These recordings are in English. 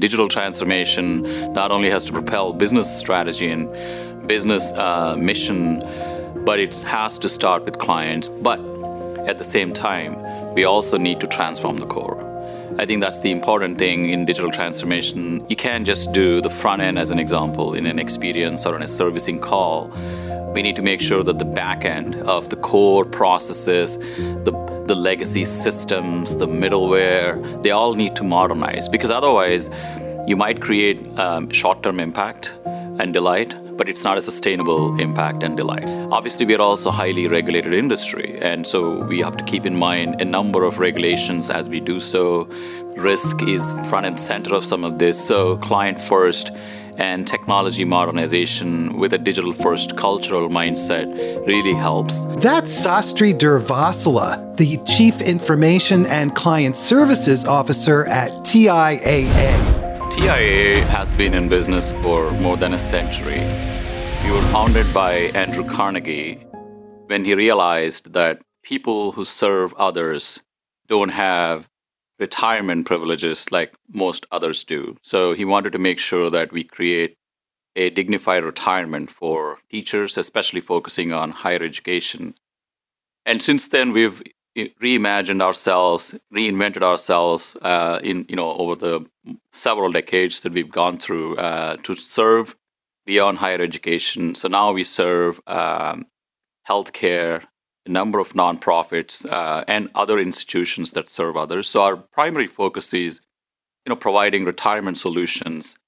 Digital transformation not only has to propel business strategy and business uh, mission, but it has to start with clients. But at the same time, we also need to transform the core. I think that's the important thing in digital transformation. You can't just do the front end as an example in an experience or in a servicing call. We need to make sure that the back end of the core processes, the the legacy systems, the middleware, they all need to modernize because otherwise you might create um, short term impact and delight, but it's not a sustainable impact and delight. Obviously, we are also a highly regulated industry, and so we have to keep in mind a number of regulations as we do so. Risk is front and center of some of this, so client first and technology modernization with a digital first cultural mindset really helps. That's Sastry Durvasula, the Chief Information and Client Services Officer at TIAA. TIAA has been in business for more than a century. We were founded by Andrew Carnegie when he realized that people who serve others don't have retirement privileges like most others do. So he wanted to make sure that we create a dignified retirement for teachers, especially focusing on higher education. And since then, we've reimagined ourselves, reinvented ourselves uh, in you know over the several decades that we've gone through uh, to serve beyond higher education. So now we serve um, healthcare, number of nonprofits uh, and other institutions that serve others. So our primary focus is, you know, providing retirement solutions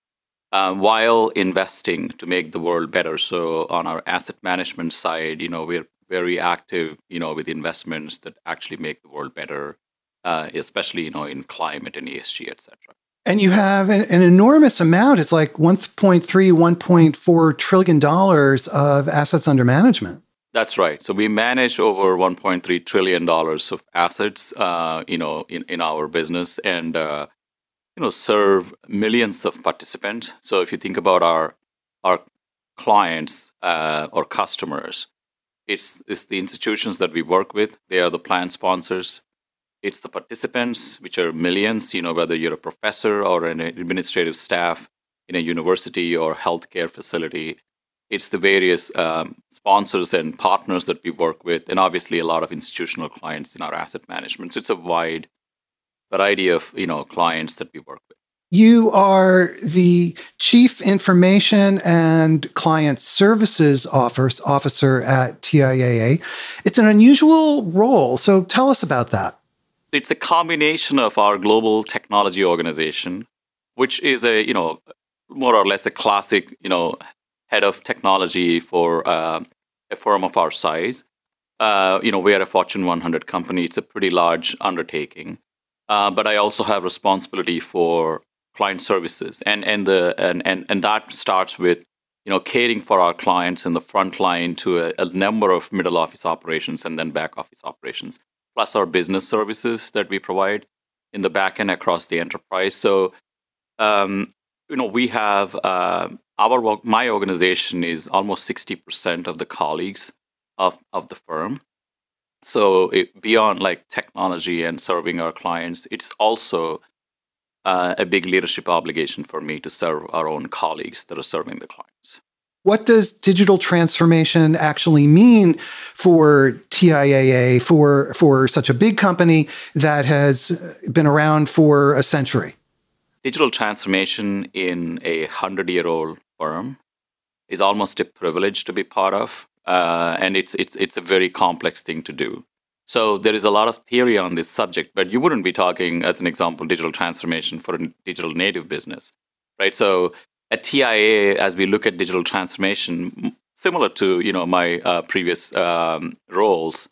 uh, while investing to make the world better. So on our asset management side, you know, we're very active, you know, with investments that actually make the world better, uh, especially you know in climate and ESG, etc. And you have an, an, enormous amount. It's like 1.3, 1.4 trillion dollars of assets under management. That's right. So we manage over 1.3 trillion dollars of assets, uh, you know, in, in our business, and uh, you know, serve millions of participants. So if you think about our our clients uh, or customers, it's it's the institutions that we work with. They are the plan sponsors. It's the participants, which are millions. You know, whether you're a professor or an administrative staff in a university or healthcare facility it's the various um, sponsors and partners that we work with, and obviously a lot of institutional clients in our asset management. So it's a wide variety of you know clients that we work with. You are the Chief Information and Client Services Officer at TIAA. It's an unusual role, so tell us about that. It's a combination of our global technology organization, which is a you know more or less a classic you know head of technology for uh, a firm of our size. Uh, you know, we are a Fortune 100 company. It's a pretty large undertaking. Uh, but I also have responsibility for client services, and and the and and, and that starts with you know caring for our clients in the front line to a, a number of middle office operations and then back office operations, plus our business services that we provide in the back end across the enterprise. So, um, you know, we have uh, our my organization is almost 60% of the colleagues of, of the firm. So it, beyond like technology and serving our clients it's also uh, a big leadership obligation for me to serve our own colleagues that are serving the clients. What does digital transformation actually mean for TIAA for for such a big company that has been around for a century? Digital transformation in a 100 year old firm is almost a privilege to be part of, uh, and it's it's it's a very complex thing to do. So there is a lot of theory on this subject, but you wouldn't be talking, as an example, digital transformation for a digital native business, right? So at TIA, as we look at digital transformation, similar to you know my uh, previous um, roles,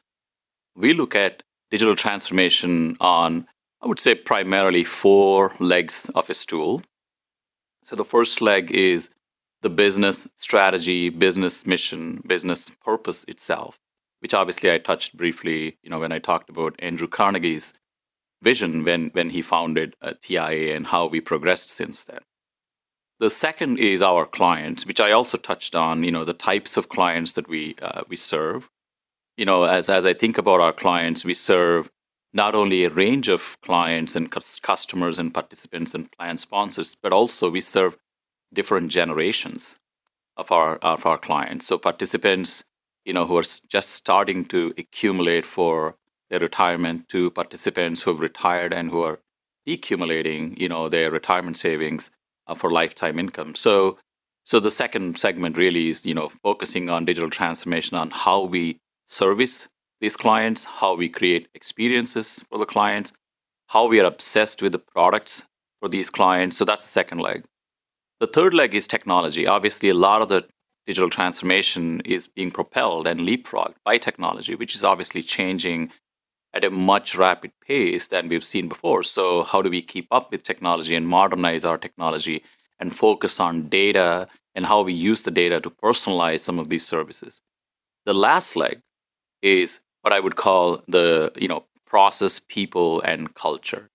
we look at digital transformation on I would say primarily four legs of a stool. So the first leg is the business strategy, business mission, business purpose itself, which obviously I touched briefly, you know, when I talked about Andrew Carnegie's vision when, when he founded uh, TIAA and how we progressed since then. The second is our clients, which I also touched on, you know, the types of clients that we, uh, we serve. You know, as, as I think about our clients, we serve not only a range of clients and customers and participants and plan sponsors, but also we serve different generations of our of our clients. So participants, you know, who are just starting to accumulate for their retirement, to participants who have retired and who are accumulating, you know, their retirement savings uh, for lifetime income. So, so the second segment really is, you know, focusing on digital transformation on how we service these clients, how we create experiences for the clients, how we are obsessed with the products for these clients. So that's the second leg. The third leg is technology. Obviously, a lot of the digital transformation is being propelled and leapfrogged by technology, which is obviously changing at a much rapid pace than we've seen before. So, how do we keep up with technology and modernize our technology and focus on data and how we use the data to personalize some of these services? The last leg is what I would call the you know process, people, and culture,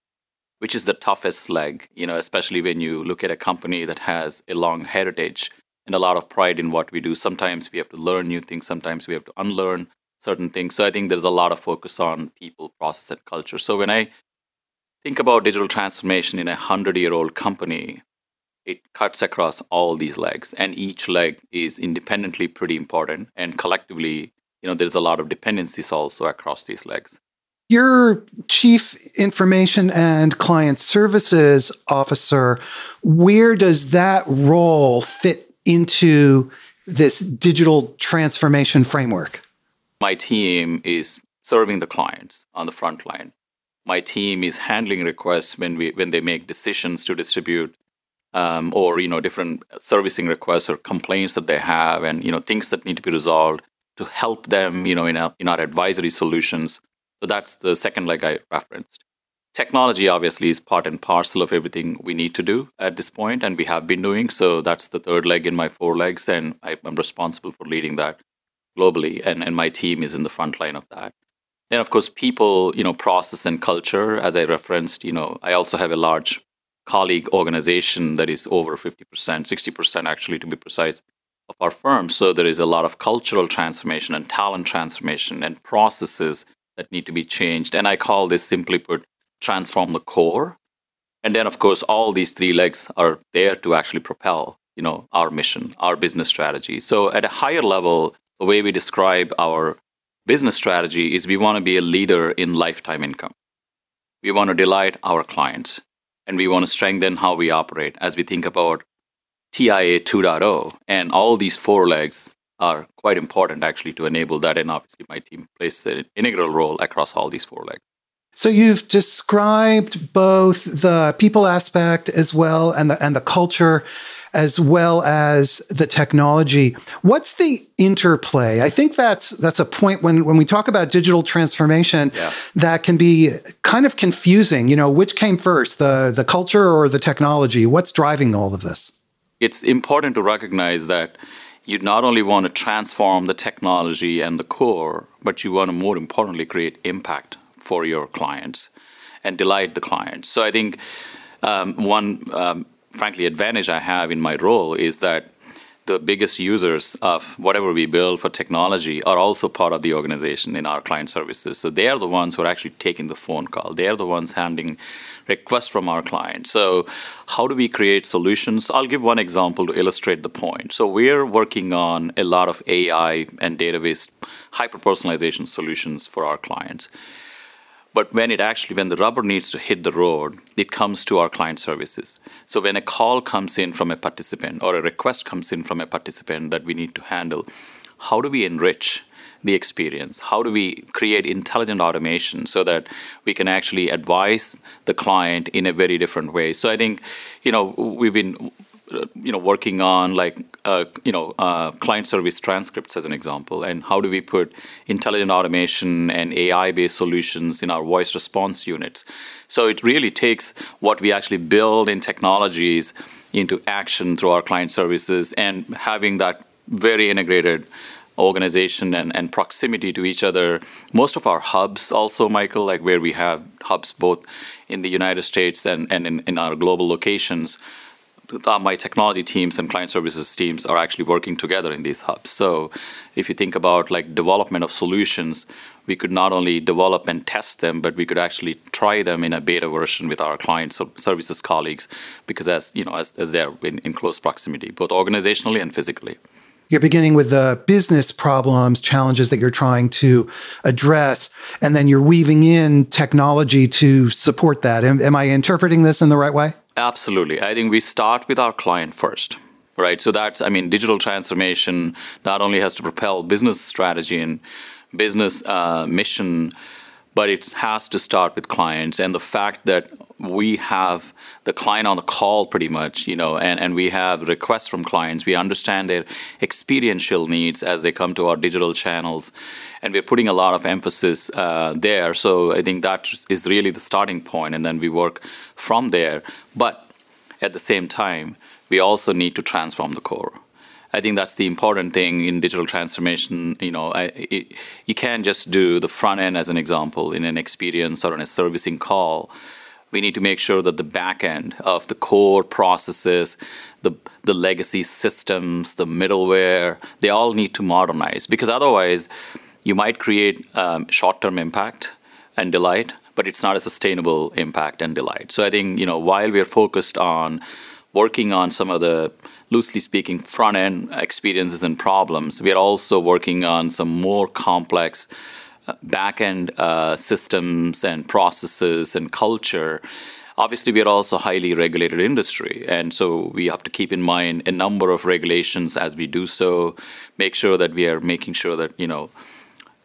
which is the toughest leg. You know, especially when you look at a company that has a long heritage and a lot of pride in what we do. Sometimes we have to learn new things. Sometimes we have to unlearn certain things. So I think there's a lot of focus on people, process, and culture. So when I think about digital transformation in a hundred year old company, it cuts across all these legs, and each leg is independently pretty important, and collectively, you know, there's a lot of dependencies also across these legs. Your chief information and client services officer, where does that role fit into this digital transformation framework? my team is serving the clients on the front line. My team is handling requests when we when they make decisions to distribute um, or you know different servicing requests or complaints that they have and you know things that need to be resolved to help them you know in in our advisory solutions. So that's the second leg I referenced. Technology obviously is part and parcel of everything we need to do at this point, and we have been doing. So that's the third leg in my four legs, and I'm responsible for leading that globally, and, and my team is in the front line of that. Then, of course, people, you know, process and culture, as I referenced, you know, I also have a large colleague organization that is over 50%, 60% actually, to be precise, of our firm. So there is a lot of cultural transformation and talent transformation and processes that need to be changed. And I call this simply put, transform the core. And then, of course, all these three legs are there to actually propel, you know, our mission, our business strategy. So at a higher level, the way we describe our business strategy is we want to be a leader in lifetime income. We want to delight our clients and we want to strengthen how we operate as we think about TIA 2.0. And all these four legs are quite important actually to enable that. And obviously, my team plays an integral role across all these four legs. So you've described both the people aspect as well and the and the culture as well as the technology. What's the interplay? I think that's that's a point when when we talk about digital transformation yeah. that can be kind of confusing. You know, which came first, the the culture or the technology? What's driving all of this? It's important to recognize that you not only want to transform the technology and the core, but you want to more importantly create impact for your clients and delight the clients. So I think um, one um, frankly advantage I have in my role is that the biggest users of whatever we build for technology are also part of the organization in our client services. So they are the ones who are actually taking the phone call. They are the ones handling requests from our clients. So how do we create solutions? I'll give one example to illustrate the point. So we're working on a lot of AI and database hyper personalization solutions for our clients. But when it actually, when the rubber needs to hit the road, it comes to our client services. So when a call comes in from a participant or a request comes in from a participant that we need to handle, how do we enrich the experience? How do we create intelligent automation so that we can actually advise the client in a very different way? So I think, you know, we've been you know working on like uh, you know uh, client service transcripts as an example and how do we put intelligent automation and ai based solutions in our voice response units so it really takes what we actually build in technologies into action through our client services and having that very integrated organization and, and proximity to each other. Most of our hubs, also, Michael, like where we have hubs both in the United States and, and in, in our global locations, my technology teams and client services teams are actually working together in these hubs. So if you think about like development of solutions, we could not only develop and test them, but we could actually try them in a beta version with our client services colleagues, because as you know, as, as they're in, in close proximity, both organizationally and physically. You're beginning with the business problems, challenges that you're trying to address, and then you're weaving in technology to support that. Am, am I interpreting this in the right way? Absolutely. I think we start with our client first right so that's i mean digital transformation not only has to propel business strategy and business uh, mission, but it has to start with clients. And the fact that we have the client on the call pretty much, you know, and, and we have requests from clients. We understand their experiential needs as they come to our digital channels. And we're putting a lot of emphasis uh, there. So I think that is really the starting point, and then we work from there. But at the same time, we also need to transform the core. I think that's the important thing in digital transformation. You know, I, it, you can't just do the front end as an example in an experience or in a servicing call. We need to make sure that the back end of the core processes, the the legacy systems, the middleware, they all need to modernize because otherwise, you might create um, short-term impact and delight, but it's not a sustainable impact and delight. So I think you know while we're focused on working on some of the loosely speaking, front end experiences and problems. We are also working on some more complex uh, back end uh, systems and processes and culture. Obviously, we are also a highly regulated industry, and so we have to keep in mind a number of regulations as we do so. Make sure that we are making sure that you know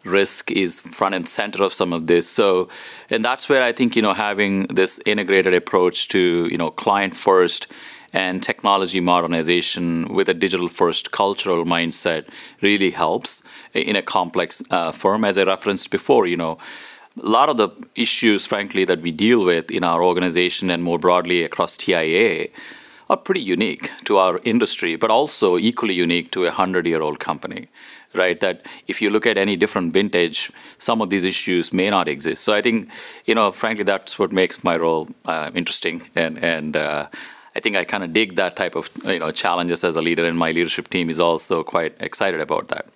risk is front and center of some of this. So, and that's where I think you know having this integrated approach to you know client first and technology modernization with a digital first cultural mindset really helps in a complex uh, firm. As i referenced before you know a lot of the issues frankly that we deal with in our organization and more broadly across tia are pretty unique to our industry but also equally unique to a 100 year old company right? That if you look at any different vintage some of these issues may not exist. So i think you know frankly that's what makes my role uh, interesting and and uh, I think I kind of dig that type of you know challenges as a leader, and my leadership team is also quite excited about that.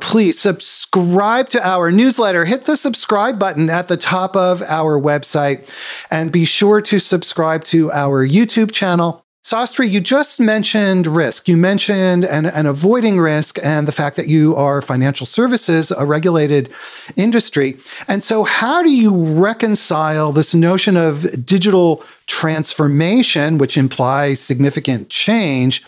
Please subscribe to our newsletter. Hit the subscribe button at the top of our website, and be sure to subscribe to our YouTube channel. Sastry, you just mentioned risk. You mentioned and, and avoiding risk and the fact that you are financial services, a regulated industry. And so, how do you reconcile this notion of digital transformation, which implies significant change,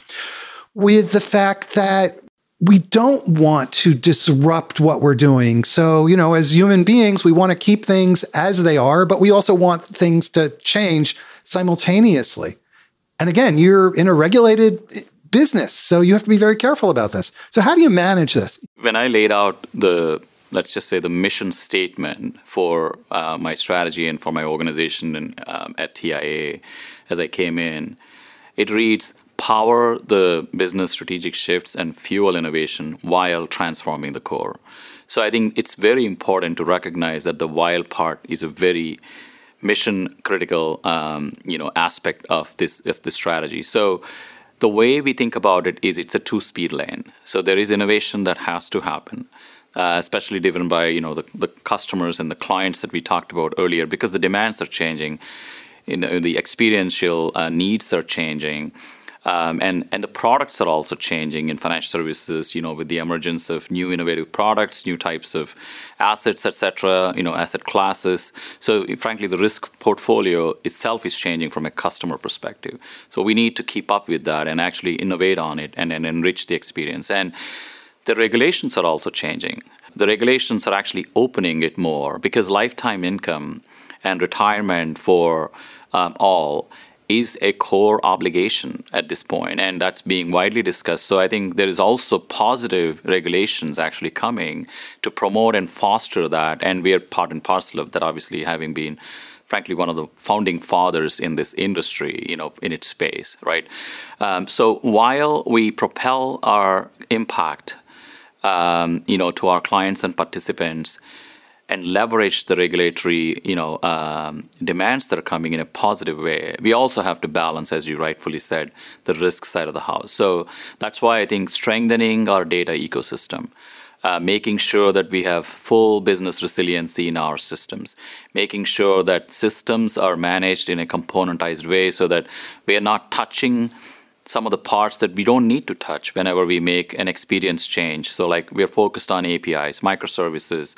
with the fact that we don't want to disrupt what we're doing. So, you know, as human beings, we want to keep things as they are, but we also want things to change simultaneously. And again, you're in a regulated business, so you have to be very careful about this. So, how do you manage this? When I laid out the let's just say the mission statement for uh, my strategy and for my organization and, um, at TIA as I came in, it reads power the business strategic shifts and fuel innovation while transforming the core. So I think it's very important to recognize that the while part is a very mission critical um, you know aspect of this of this strategy. So the way we think about it is it's a two speed lane. So there is innovation that has to happen uh, especially driven by you know the, the customers and the clients that we talked about earlier, because the demands are changing, you know, the experiential uh, needs are changing. Um, and and the products are also changing in financial services. You know, with the emergence of new innovative products, new types of assets, etc. You know, asset classes. So, frankly, the risk portfolio itself is changing from a customer perspective. So, we need to keep up with that and actually innovate on it and, and enrich the experience. And the regulations are also changing. The regulations are actually opening it more because lifetime income and retirement for um, all is a core obligation at this point, and that's being widely discussed. So I think there is also positive regulations actually coming to promote and foster that, and we are part and parcel of that. Obviously, having been, frankly, one of the founding fathers in this industry, you know, in its space, right? Um, so while we propel our impact um, you know, to our clients and participants. And leverage the regulatory, you know, um, demands that are coming in a positive way. We also have to balance, as you rightfully said, the risk side of the house. So that's why I think strengthening our data ecosystem, uh, making sure that we have full business resiliency in our systems, making sure that systems are managed in a componentized way so that we are not touching some of the parts that we don't need to touch whenever we make an experience change. So, like we're focused on APIs, microservices,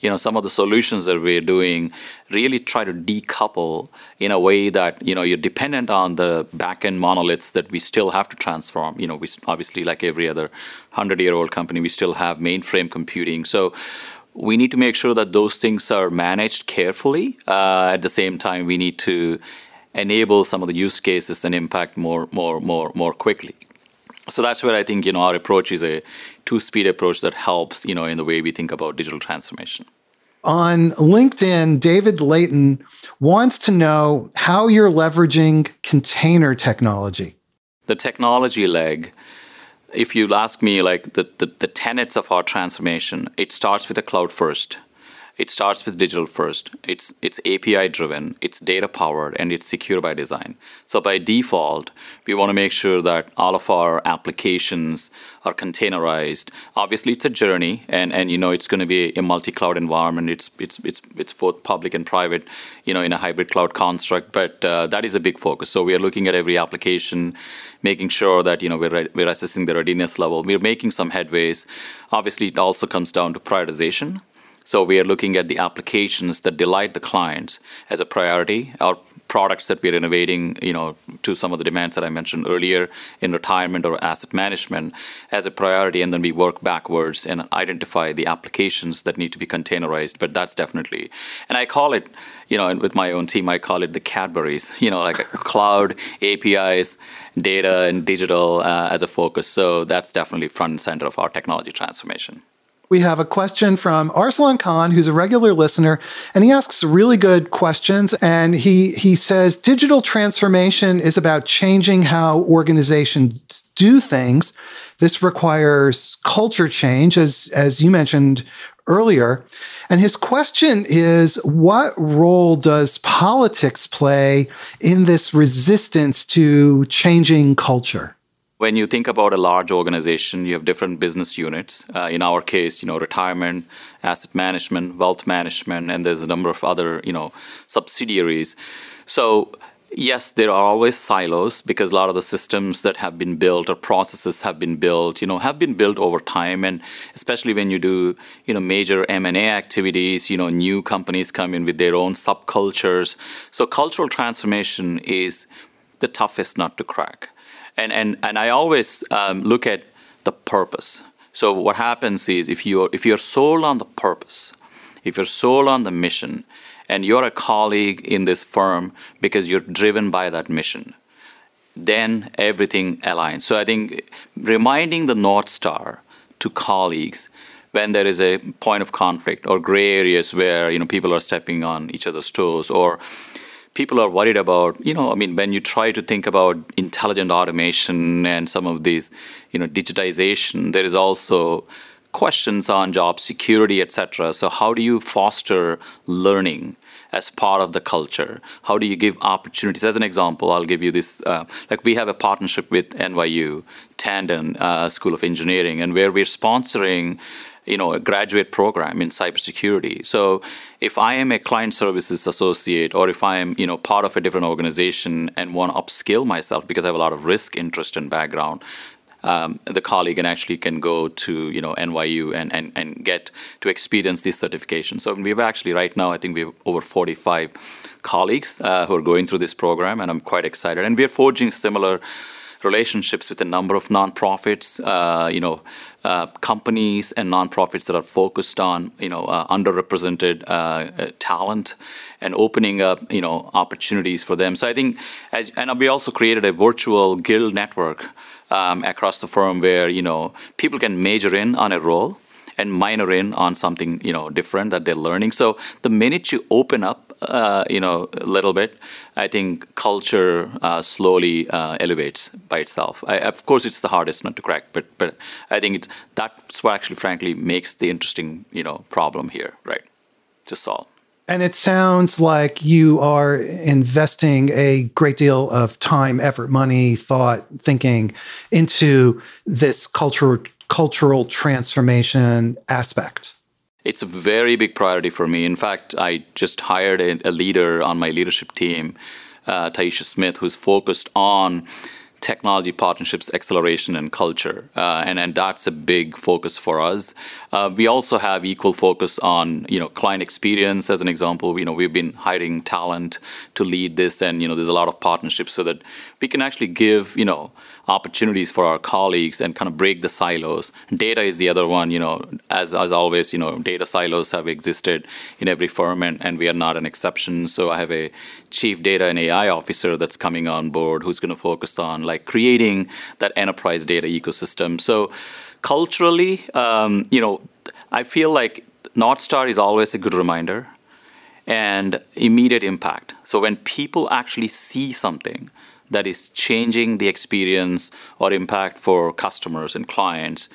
you know, some of the solutions that we're doing really try to decouple in a way that you know you're dependent on the backend monoliths that we still have to transform. You know, we obviously like every other hundred-year-old company, we still have mainframe computing. So we need to make sure that those things are managed carefully. Uh, at the same time, we need to enable some of the use cases and impact more, more, more, more quickly. So that's where I think you know our approach is a two-speed approach that helps you know in the way we think about digital transformation. On LinkedIn, David Layton wants to know how you're leveraging container technology. The technology leg, if you ask me, like the, the, the tenets of our transformation, it starts with the cloud first it starts with digital first. It's it's API driven, it's data powered, and it's secure by design. So by default, we want to make sure that all of our applications are containerized. Obviously, it's a journey, and, and you know it's going to be a multi-cloud environment. It's it's it's it's both public and private, you know, in a hybrid cloud construct. But uh, that is a big focus. So we are looking at every application, making sure that you know we're we're assessing the readiness level. We're making some headways. Obviously, it also comes down to prioritization. So we are looking at the applications that delight the clients as a priority. Our products that we're innovating, you know, to some of the demands that I mentioned earlier in retirement or asset management as a priority, and then we work backwards and identify the applications that need to be containerized. But that's definitely, and I call it, you know, with my own team, I call it the Cadbury's, you know, like cloud, APIs, data, and digital uh, as a focus. So that's definitely front and center of our technology transformation we have a question from Arsalan Khan, who's a regular listener, and he asks really good questions. And he he says digital transformation is about changing how organizations do things. This requires culture change, as as you mentioned earlier. And his question is what role does politics play in this resistance to changing culture? When you think about a large organization, you have different business units. Uh, in our case, you know, retirement, asset management, wealth management, and there's a number of other, you know, subsidiaries. So yes, there are always silos because a lot of the systems that have been built or processes have been built, you know, have been built over time, and especially when you do, you know, major M and A activities, you know, new companies come in with their own subcultures. So cultural transformation is the toughest nut to crack and and and I always um, look at the purpose. So what happens is if you if you're sold on the purpose, if you're sold on the mission, and you're a colleague in this firm because you're driven by that mission, then everything aligns. So I think reminding the North Star to colleagues when there is a point of conflict or gray areas where you know people are stepping on each other's toes or people are worried about, you know, I mean, when you try to think about intelligent automation and some of these, you know, digitization, there is also questions on job security, etc. So, how do you foster learning? as part of the culture? How do you give opportunities? As an example, I'll give you this. Uh, like we have a partnership with NYU Tandon uh, School of Engineering, and where we're sponsoring you know a graduate program in cybersecurity. So if I am a client services associate or if I am you know part of a different organization and want to upskill myself because I have a lot of risk interest and background, um, the colleague and actually can go to you know NYU and, and, and get to experience this certification. So we've actually right now I think we have over 45 colleagues uh, who are going through this program, and I'm quite excited. And we're forging similar relationships with a number of nonprofits, uh, you know, uh, companies and nonprofits that are focused on, you know, uh, underrepresented uh, uh, talent and opening up, you know, opportunities for them. So I think, as, and we also created a virtual guild network um, across the firm where you know people can major in on a role and minor in on something you know different that they're learning. So the minute you open up uh, you know, a little bit, I think culture uh, slowly uh, elevates by itself. I, of course, it's the hardest nut to crack, but but I think it's that's what actually, frankly, makes the interesting you know problem here, right? to solve. And it sounds like you are investing a great deal of time, effort, money, thought, thinking into this cultural cultural transformation aspect. It's a very big priority for me. In fact, I just hired a, a leader on my leadership team, uh, Taisha Smith, who's focused on technology partnerships acceleration and culture uh, and and that's a big focus for us uh, we also have equal focus on you know client experience as an example you know we've been hiring talent to lead this and you know there's a lot of partnerships so that we can actually give you know opportunities for our colleagues and kind of break the silos. Data is the other one, you know, as, as always, you know, data silos have existed in every firm and, and we are not an exception. So I have a chief data and AI officer that's coming on board who's going to focus on like creating that enterprise data ecosystem. So culturally, um, you know, I feel like North Star is always a good reminder and immediate impact. So when people actually see something, that is changing the experience or impact for customers and clients,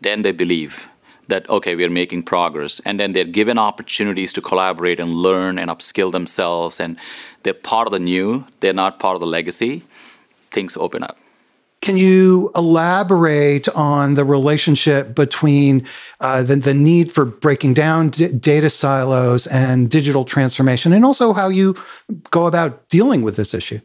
then they believe that okay we are making progress. And then they're given opportunities to collaborate and learn and upskill themselves. And they're part of the new they're not part of the legacy. Things open up can you elaborate on the relationship between uh, the, the, need for breaking down d- data silos and digital transformation, and also how you go about dealing with this issue?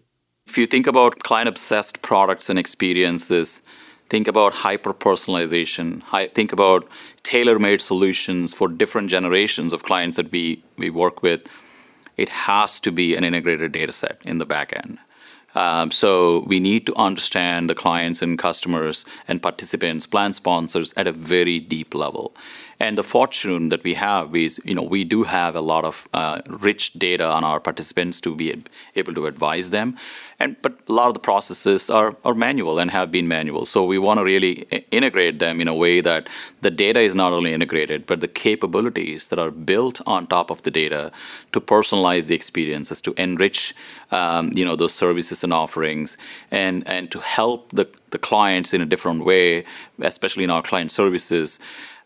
If you think about client obsessed products and experiences, think about hyper personalization, think about tailor made solutions for different generations of clients that we, we work with. It has to be an integrated data set in the back end. Um, so we need to understand the clients and customers and participants, plan sponsors at a very deep level. And the fortune that we have is, you know, we do have a lot of uh, rich data on our participants to be able to advise them. And but a lot of the processes are, are manual and have been manual. So we want to really integrate them in a way that the data is not only integrated, but the capabilities that are built on top of the data to personalize the experiences, to enrich, um, you know, those services and offerings, and and to help the the clients in a different way, especially in our client services.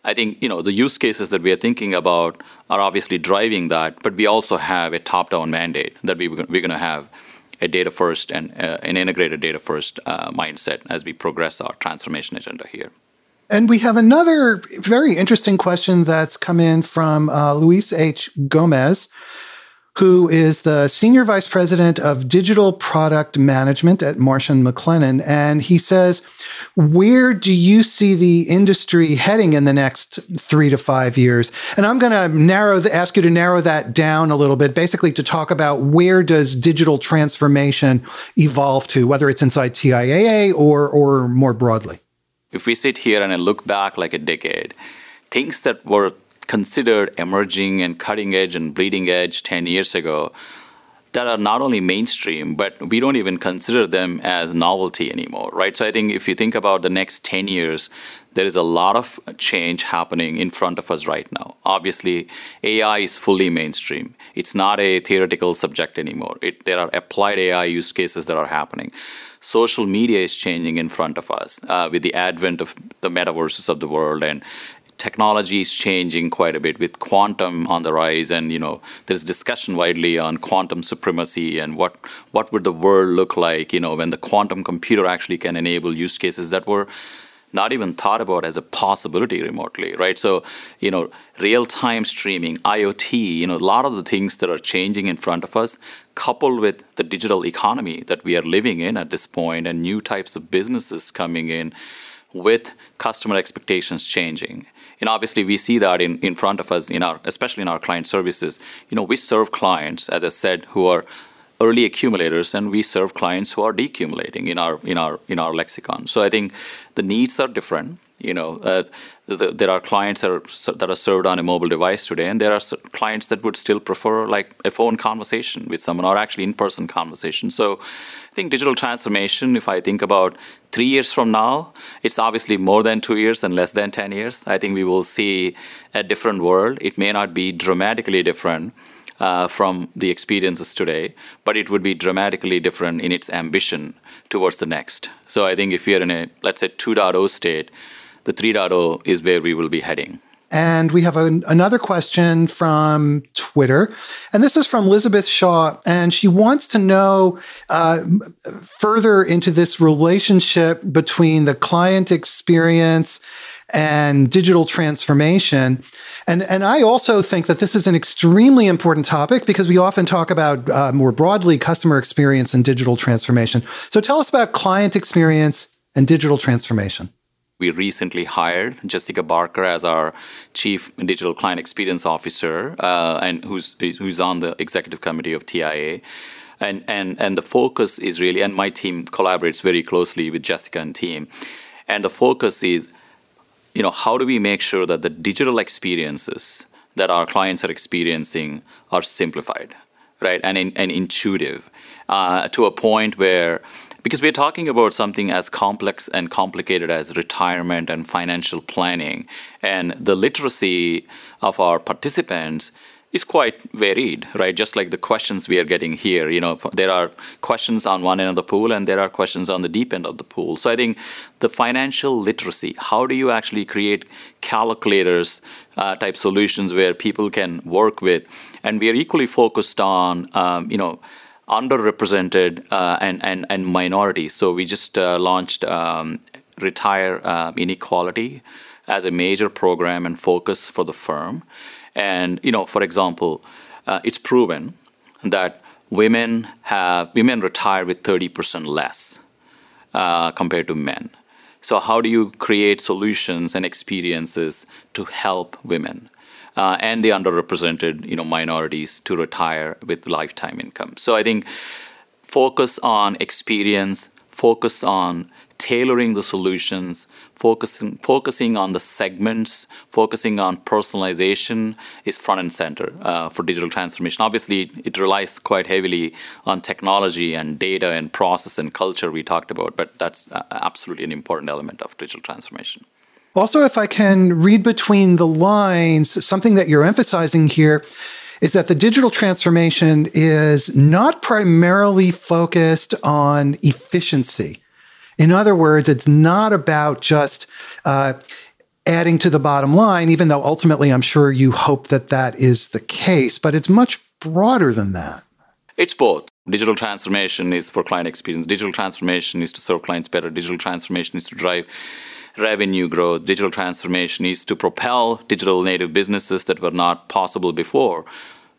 I think you know the use cases that we are thinking about are obviously driving that, but we also have a top-down mandate that we, we're going to have a data first and uh, an integrated data first uh, mindset as we progress our transformation agenda here. And we have another very interesting question that's come in from uh, Luis H. Gomez, who is the Senior Vice President of Digital Product Management at Marsh & McLennan. And he says, Where do you see the industry heading in the next three to five years? And I'm going to narrow the, ask you to narrow that down a little bit, basically to talk about where does digital transformation evolve to, whether it's inside TIAA or, or more broadly. If we sit here and look back like a decade, things that were considered emerging and cutting edge and bleeding edge 10 years ago that are not only mainstream, but we don't even consider them as novelty anymore, right? So I think if you think about the next 10 years, there is a lot of change happening in front of us right now. Obviously, AI is fully mainstream. It's not a theoretical subject anymore. It, there are applied AI use cases that are happening. Social media is changing in front of us uh, with the advent of the metaverses of the world and technology is changing quite a bit with quantum on the rise and you know there's discussion widely on quantum supremacy and what what would the world look like you know when the quantum computer actually can enable use cases that were not even thought about as a possibility remotely right? So you know real time streaming iot you know a lot of the things that are changing in front of us coupled with the digital economy that we are living in at this point and new types of businesses coming in with customer expectations changing and obviously we see that in, in front of us in our especially in our client services. You know we serve clients as i said who are early accumulators and we serve clients who are decumulating in our in our in our lexicon. So i think the needs are different you know uh, the, there are clients that are, that are served on a mobile device today, and there are clients that would still prefer like a phone conversation with someone or actually in-person conversation. So, I think digital transformation. If I think about three years from now, it's obviously more than two years and less than ten years. I think we will see a different world. It may not be dramatically different. Uh, from the experiences today, but it would be dramatically different in its ambition towards the next. So I think if you're in a, let's say, 2.0 state, the 3.0 is where we will be heading. And we have a, another question from Twitter. And this is from Elizabeth Shaw. And she wants to know uh, further into this relationship between the client experience and digital transformation. And, and I also think that this is an extremely important topic because we often talk about uh, more broadly customer experience and digital transformation. So tell us about client experience and digital transformation. We recently hired Jessica Barker as our chief digital client experience officer, uh, and who's who's on the executive committee of TIA. And, and and the focus is really, and my team collaborates very closely with Jessica and team, and the focus is, you know, how do we make sure that the digital experiences that our clients are experiencing are simplified, right, and in, and intuitive, uh, to a point where because we're talking about something as complex and complicated as retirement and financial planning and the literacy of our participants is quite varied right? Just like the questions we are getting here you know there are questions on one end of the pool and there are questions on the deep end of the pool. So i think the financial literacy how do you actually create calculators uh, type solutions where people can work with? And we are equally focused on um, you know underrepresented uh, and, and, and minorities. So we just uh, launched um, Retire uh, Inequality as a major program and focus for the firm. And, you know, for example, it's proven that women have women retire with 30% less uh, compared to men. So how do you create solutions and experiences to help women? Uh, and the underrepresented you know minorities to retire with lifetime income. So I think focus on experience, focus on tailoring the solutions, focusing focusing on the segments, focusing on personalization is front and center uh, for digital transformation. Obviously, it relies quite heavily on technology and data and process and culture we talked about, but that's uh, absolutely an important element of digital transformation. Also, if I can read between the lines, something that you're emphasizing here is that the digital transformation is not primarily focused on efficiency. In other words, it's not about just uh, adding to the bottom line, even though ultimately I'm sure you hope that that is the case, but it's much broader than that. It's both. Digital transformation is for client experience. Digital transformation is to serve clients better. Digital transformation is to drive revenue growth, digital transformation is to propel digital native businesses that were not possible before.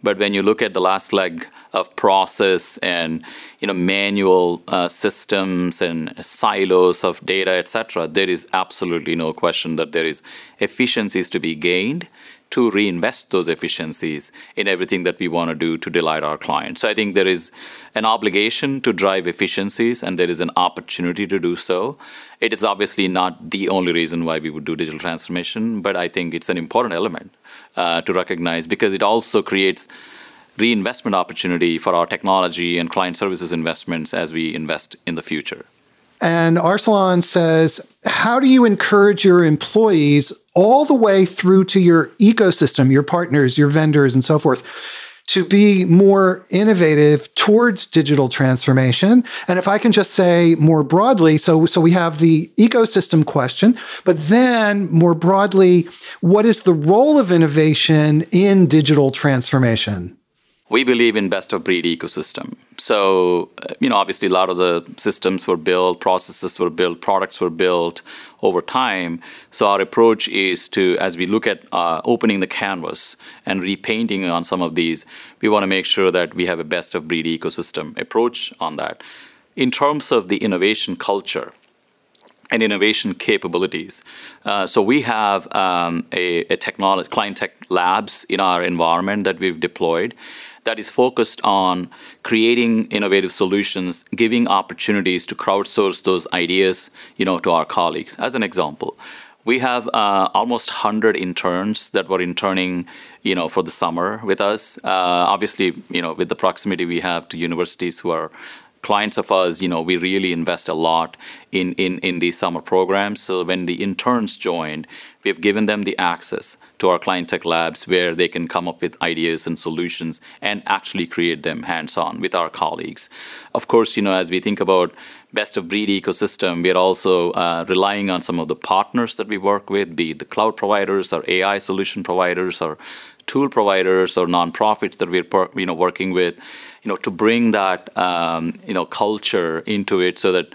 But when you look at the last leg of process and you know manual uh, systems and silos of data, etc., there is absolutely no question that there is efficiencies to be gained to reinvest those efficiencies in everything that we want to do to delight our clients. So I think there is an obligation to drive efficiencies and there is an opportunity to do so. It is obviously not the only reason why we would do digital transformation, but I think it's an important element uh, to recognize because it also creates reinvestment opportunity for our technology and client services investments as we invest in the future. And Arsalan says, How do you encourage your employees all the way through to your ecosystem, your partners, your vendors, and so forth? To be more innovative towards digital transformation. And if I can just say more broadly, so, so we have the ecosystem question, but then more broadly, what is the role of innovation in digital transformation? We believe in best of breed ecosystem. So, uh, you know, obviously a lot of the systems were built, processes were built, products were built over time. So our approach is to, as we look at uh, opening the canvas and repainting on some of these, we want to make sure that we have a best of breed ecosystem approach on that. In terms of the innovation culture, and innovation capabilities. Uh, so we have um, a, a technology client tech labs in our environment that we've deployed that is focused on creating innovative solutions, giving opportunities to crowdsource those ideas, you know, to our colleagues. As an example, we have uh, almost 100 interns that were interning you know for the summer with us uh, obviously you know with the proximity we have to universities who are clients of ours, you know, we really invest a lot in, in, in these summer programs. So when the interns joined, we've given them the access to our client tech labs where they can come up with ideas and solutions and actually create them hands-on with our colleagues. Of course, you know, as we think about best of breed ecosystem, we're also uh, relying on some of the partners that we work with, be it the cloud providers or AI solution providers or tool providers or nonprofits that we're you know working with, you know, to bring that um, you know culture into it so that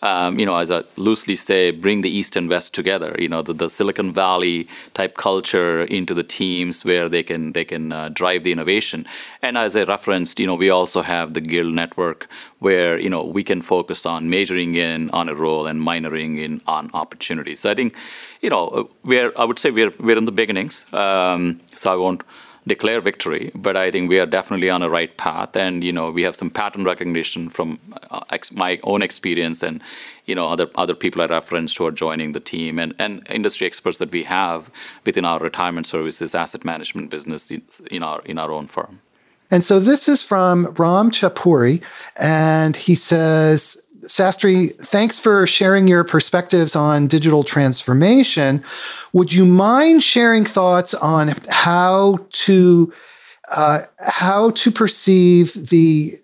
um, you know, as I loosely say, bring the East and West together. You know, the, the Silicon Valley type culture into the teams where they can they can uh, drive the innovation. And as I referenced, you know, we also have the Guild network where you know we can focus on majoring in on a role and minoring in on opportunities. So I think, you know, we're I would say we're we're in the beginnings. Um, so I won't declare victory, but I think we are definitely on a right path. And you know, we have some pattern recognition from uh, my own experience, and you know, other other people I referenced who are joining the team, and and industry experts that we have within our retirement services, asset management business in our in our own firm. And so this is from Ram Chapuri, and he says. Sastry, thanks for sharing your perspectives on digital transformation. Would you mind sharing thoughts on how to uh, how to perceive the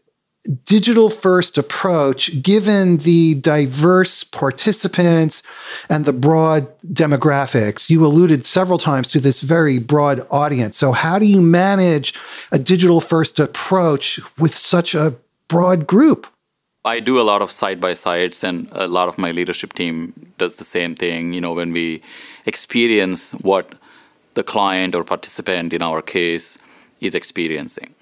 digital first approach given the diverse participants and the broad demographics? You alluded several times to this very broad audience. So how do you manage a digital first approach with such a broad group I do a lot of side by sides, and a lot of my leadership team does the same thing. You know, when we experience what the client or participant in our case is experiencing.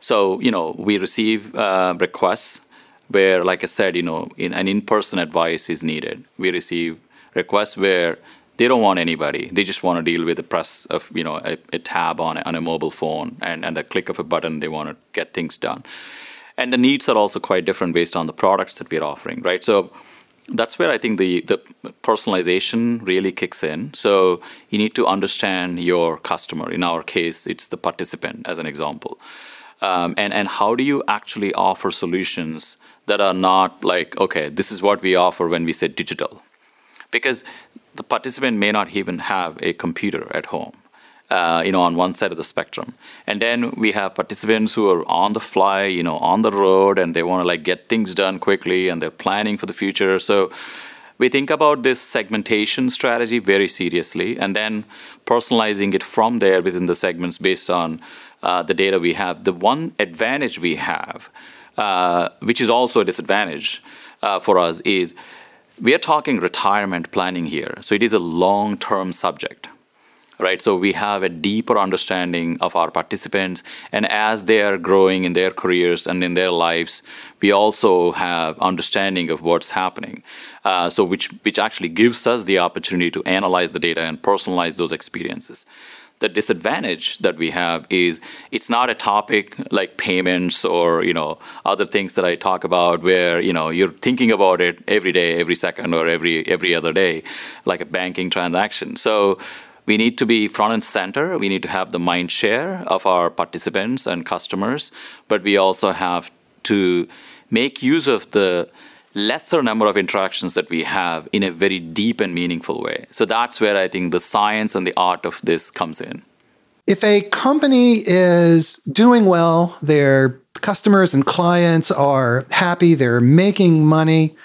So, you know, we receive uh, requests where, like I said, you know, in, an in person advice is needed. We receive requests where they don't want anybody. They just want to deal with the press of, you know, a, a tab on a, on a mobile phone and, and a click of a button, they want to get things done and the needs are also quite different based on the products that we're offering, right? So that's where I think the, the personalization really kicks in. So you need to understand your customer. In our case, it's the participant, as an example. Um, and, and how do you actually offer solutions that are not like, okay, this is what we offer when we say digital? Because the participant may not even have a computer at home uh, you know, on one side of the spectrum. And then we have participants who are on the fly, you know, on the road, and they want to like get things done quickly, and they're planning for the future. So we think about this segmentation strategy very seriously, and then personalizing it from there within the segments based on uh, the data we have. The one advantage we have, uh, which is also a disadvantage uh, for us, is we are talking retirement planning here. So it is a long-term subject right? So we have a deeper understanding of our participants, and as they are growing in their careers and in their lives, we also have understanding of what's happening. Uh, so which which actually gives us the opportunity to analyze the data and personalize those experiences. The disadvantage that we have is it's not a topic like payments or you know other things that I talk about where you know you're thinking about it every day, every second, or every every other day, like a banking transaction. So we need to be front and center. We need to have the mind share of our participants and customers, but we also have to make use of the lesser number of interactions that we have in a very deep and meaningful way. So that's where I think the science and the art of this comes in. If a company is doing well, their customers and clients are happy, they're making money,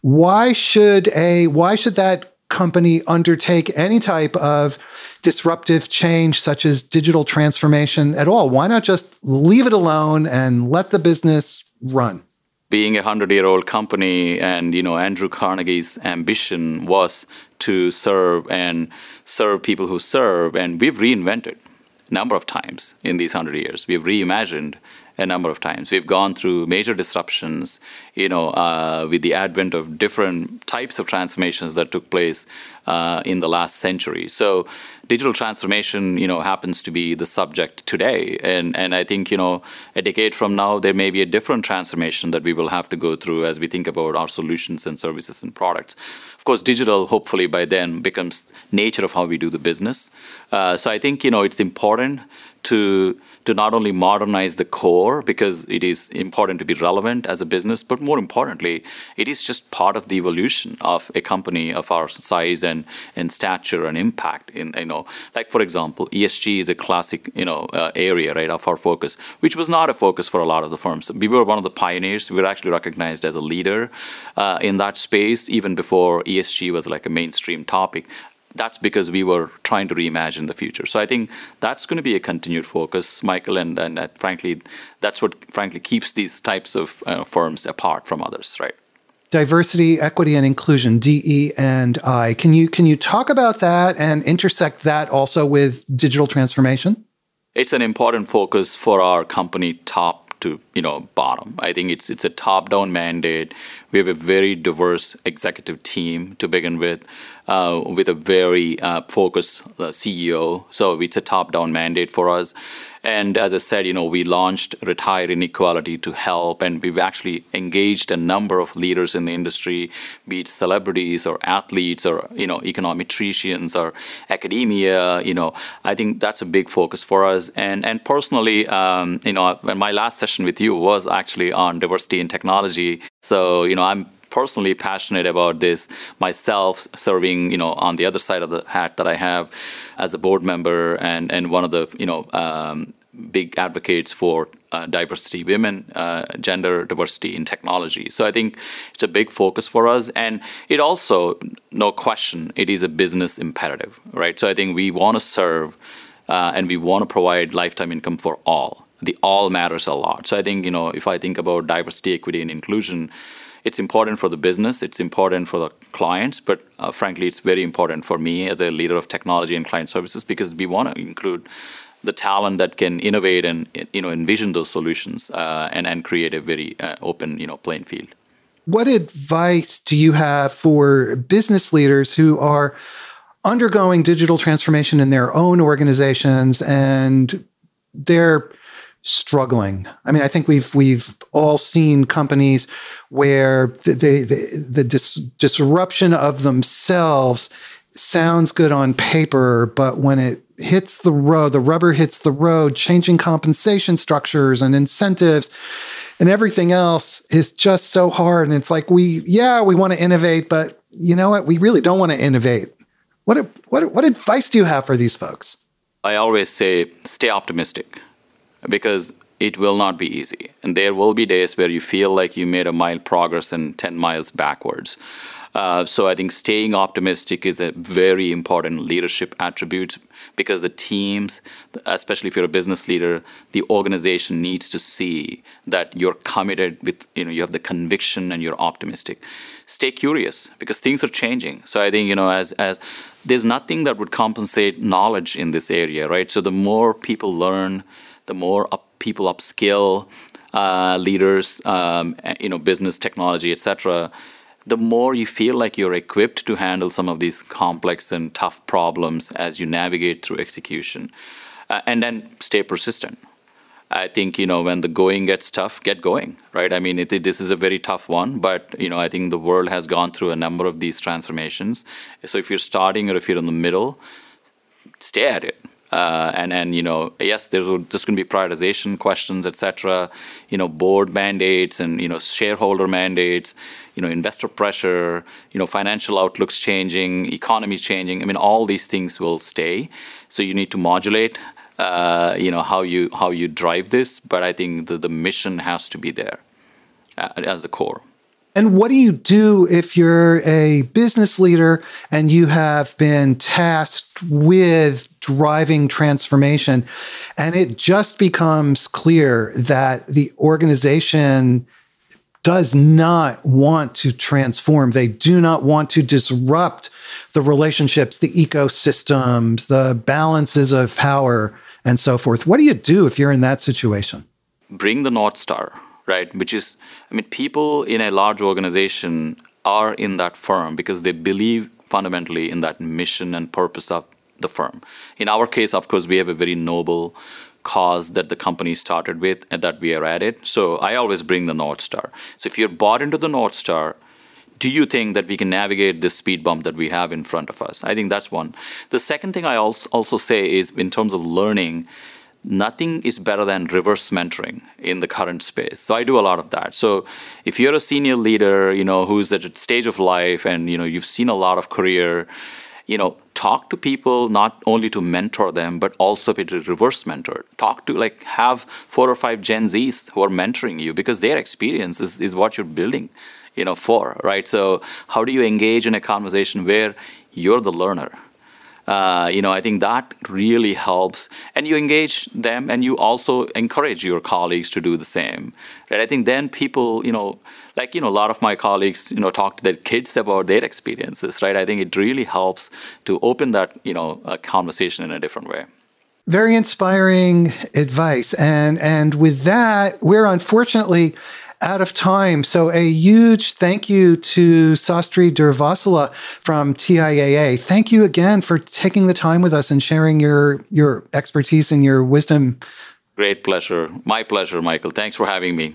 why should a why should that company undertake any type of disruptive change, such as digital transformation, at all? Why not just leave it alone and let the business run? Being a hundred-year-old company, and you know, Andrew Carnegie's ambition was to serve and serve people who serve, and we've reinvented a number of times in these hundred years. We've reimagined a number of times. We've gone through major disruptions, you know, uh, with the advent of different types of transformations that took place uh, in the last century. So, digital transformation, you know, happens to be the subject today, and and I think you know, a decade from now, there may be a different transformation that we will have to go through as we think about our solutions and services and products. Of course, digital hopefully by then becomes nature of how we do the business. Uh, so I think you know it's important to to not only modernize the core because it is important to be relevant as a business, but more importantly, it is just part of the evolution of a company of our size and, and stature and impact. In you know, like for example, ESG is a classic you know uh, area right of our focus, which was not a focus for a lot of the firms. We were one of the pioneers. We were actually recognized as a leader uh, in that space even before ESG was like a mainstream topic that's because we were trying to reimagine the future. So I think that's going to be a continued focus, Michael, and, and uh, frankly, that's what frankly keeps these types of uh, firms apart from others, right? Diversity, equity, and inclusion (DE and I). Can you can you talk about that and intersect that also with digital transformation? It's an important focus for our company top to you know bottom. I think it's it's a top down mandate. We have a very diverse executive team to begin with, uh, with a very uh, focused uh, CEO. So it's a top down mandate for us. And as I said, you know, we launched Retire Inequality to help, and we've actually engaged a number of leaders in the industry, be it celebrities or athletes or you know econometricians or academia. You know, I think that's a big focus for us. And and personally, um, you know, my last session with you was actually on diversity in technology. So you know, I'm personally passionate about this myself serving you know on the other side of the hat that i have as a board member and and one of the you know um, big advocates for uh, diversity, women, uh, gender diversity in technology. So I think it's a big focus for us, and it also, no question, it is a business imperative, right? So I think we want to serve, uh, and we want to provide lifetime income for all. The all matters a lot. So I think you know, if I think about diversity, equity, and inclusion. It's important for the business, it's important for the clients, but uh, frankly, it's very important for me as a leader of technology and client services because we want to include the talent that can innovate and you know envision those solutions uh, and and create a very uh, open you know playing field. What advice do you have for business leaders who are undergoing digital transformation in their own organizations and they're struggling? I mean, I think we've we've all seen companies where the the, the, the dis- disruption of themselves sounds good on paper, but when it hits the road, the rubber hits the road, changing compensation structures and incentives and everything else is just so hard. And it's like, we, yeah, we want to innovate, but you know what? We really don't want to innovate. What, what, what advice do you have for these folks? I always say stay optimistic because it will not be easy. And there will be days where you feel like you made a mile progress and 10 miles backwards. Uh, so I think staying optimistic is a very important leadership attribute because the teams, especially if you're a business leader, the organization needs to see that you're committed with, you know, you have the conviction and you're optimistic. Stay curious because things are changing. So I think, you know, as, as there's nothing that would compensate knowledge in this area, right? So the more people learn, the more up, people upskill, uh, leaders, um, you know, business, technology, etc the more you feel like you're equipped to handle some of these complex and tough problems as you navigate through execution. Uh, and then stay persistent. I think you know when the going gets tough, get going, right? I mean, it, it, this is a very tough one, but you know I think the world has gone through a number of these transformations. So if you're starting or if you're in the middle, stay at it. Uh, and and you know yes there's just going to be prioritization questions etc you know board mandates and you know shareholder mandates you know investor pressure you know financial outlooks changing economy changing. I mean all these things will stay. So you need to modulate uh, you know how you how you drive this but i think the, the mission has to be there uh, as the core and what do you do if you're a business leader and you have been tasked with driving transformation and it just becomes clear that the organization does not want to transform. They do not want to disrupt the relationships, the ecosystems, the balances of power, and so forth. What do you do if you're in that situation? Bring the North Star right? Which is, I mean, people in a large organization are in that firm because they believe fundamentally in that mission and purpose of the firm. In our case, of course, we have a very noble cause that the company started with and that we are at it. So I always bring the North Star. So if you're bought into the North Star, do you think that we can navigate this speed bump that we have in front of us? I think that's one. The second thing I also say is in terms of learning, nothing is better than reverse mentoring in the current space. So I do a lot of that. So if you're a senior leader, you know, who's at a stage of life and you know you've seen a lot of career, you know, talk to people not only to mentor them but also be to reverse mentor. Talk to like have four or five Gen Zs who are mentoring you because their experience is, is what you're building, you know, for, right? So how do you engage in a conversation where you're the learner? Uh, you know, I think that really helps. And you engage them and you also encourage your colleagues to do the same. Right? I think then people, you know, like, you know, a lot of my colleagues, you know, talk to their kids about their experiences, right? I think it really helps to open that, you know, conversation in a different way very inspiring advice and and with that we're unfortunately out of time. So a huge thank you to Sastry Durvasula from TIAA. Thank you again for taking the time with us and sharing your your expertise and your wisdom. Great pleasure. My pleasure, Michael. Thanks for having me.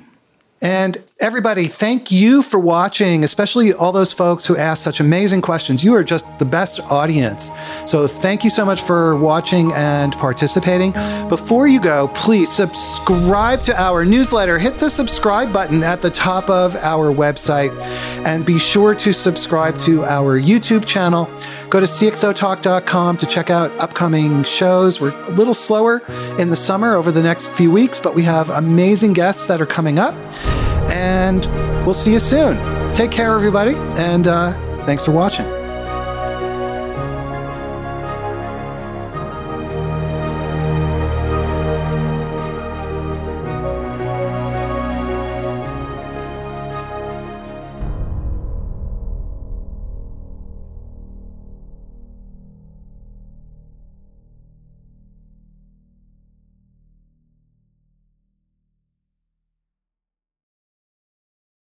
And everybody, thank you for watching, especially all those folks who asked such amazing questions. You are just the best audience. So thank you so much for watching and participating. Before you go, please subscribe to our newsletter. Hit the subscribe button at the top of our website and be sure to subscribe to our YouTube channel. Go to cxotalk.com to check out upcoming shows. We're a little slower in the summer over the next few weeks, but we have amazing guests that are coming up. And we'll see you soon. Take care, everybody, and uh, thanks for watching.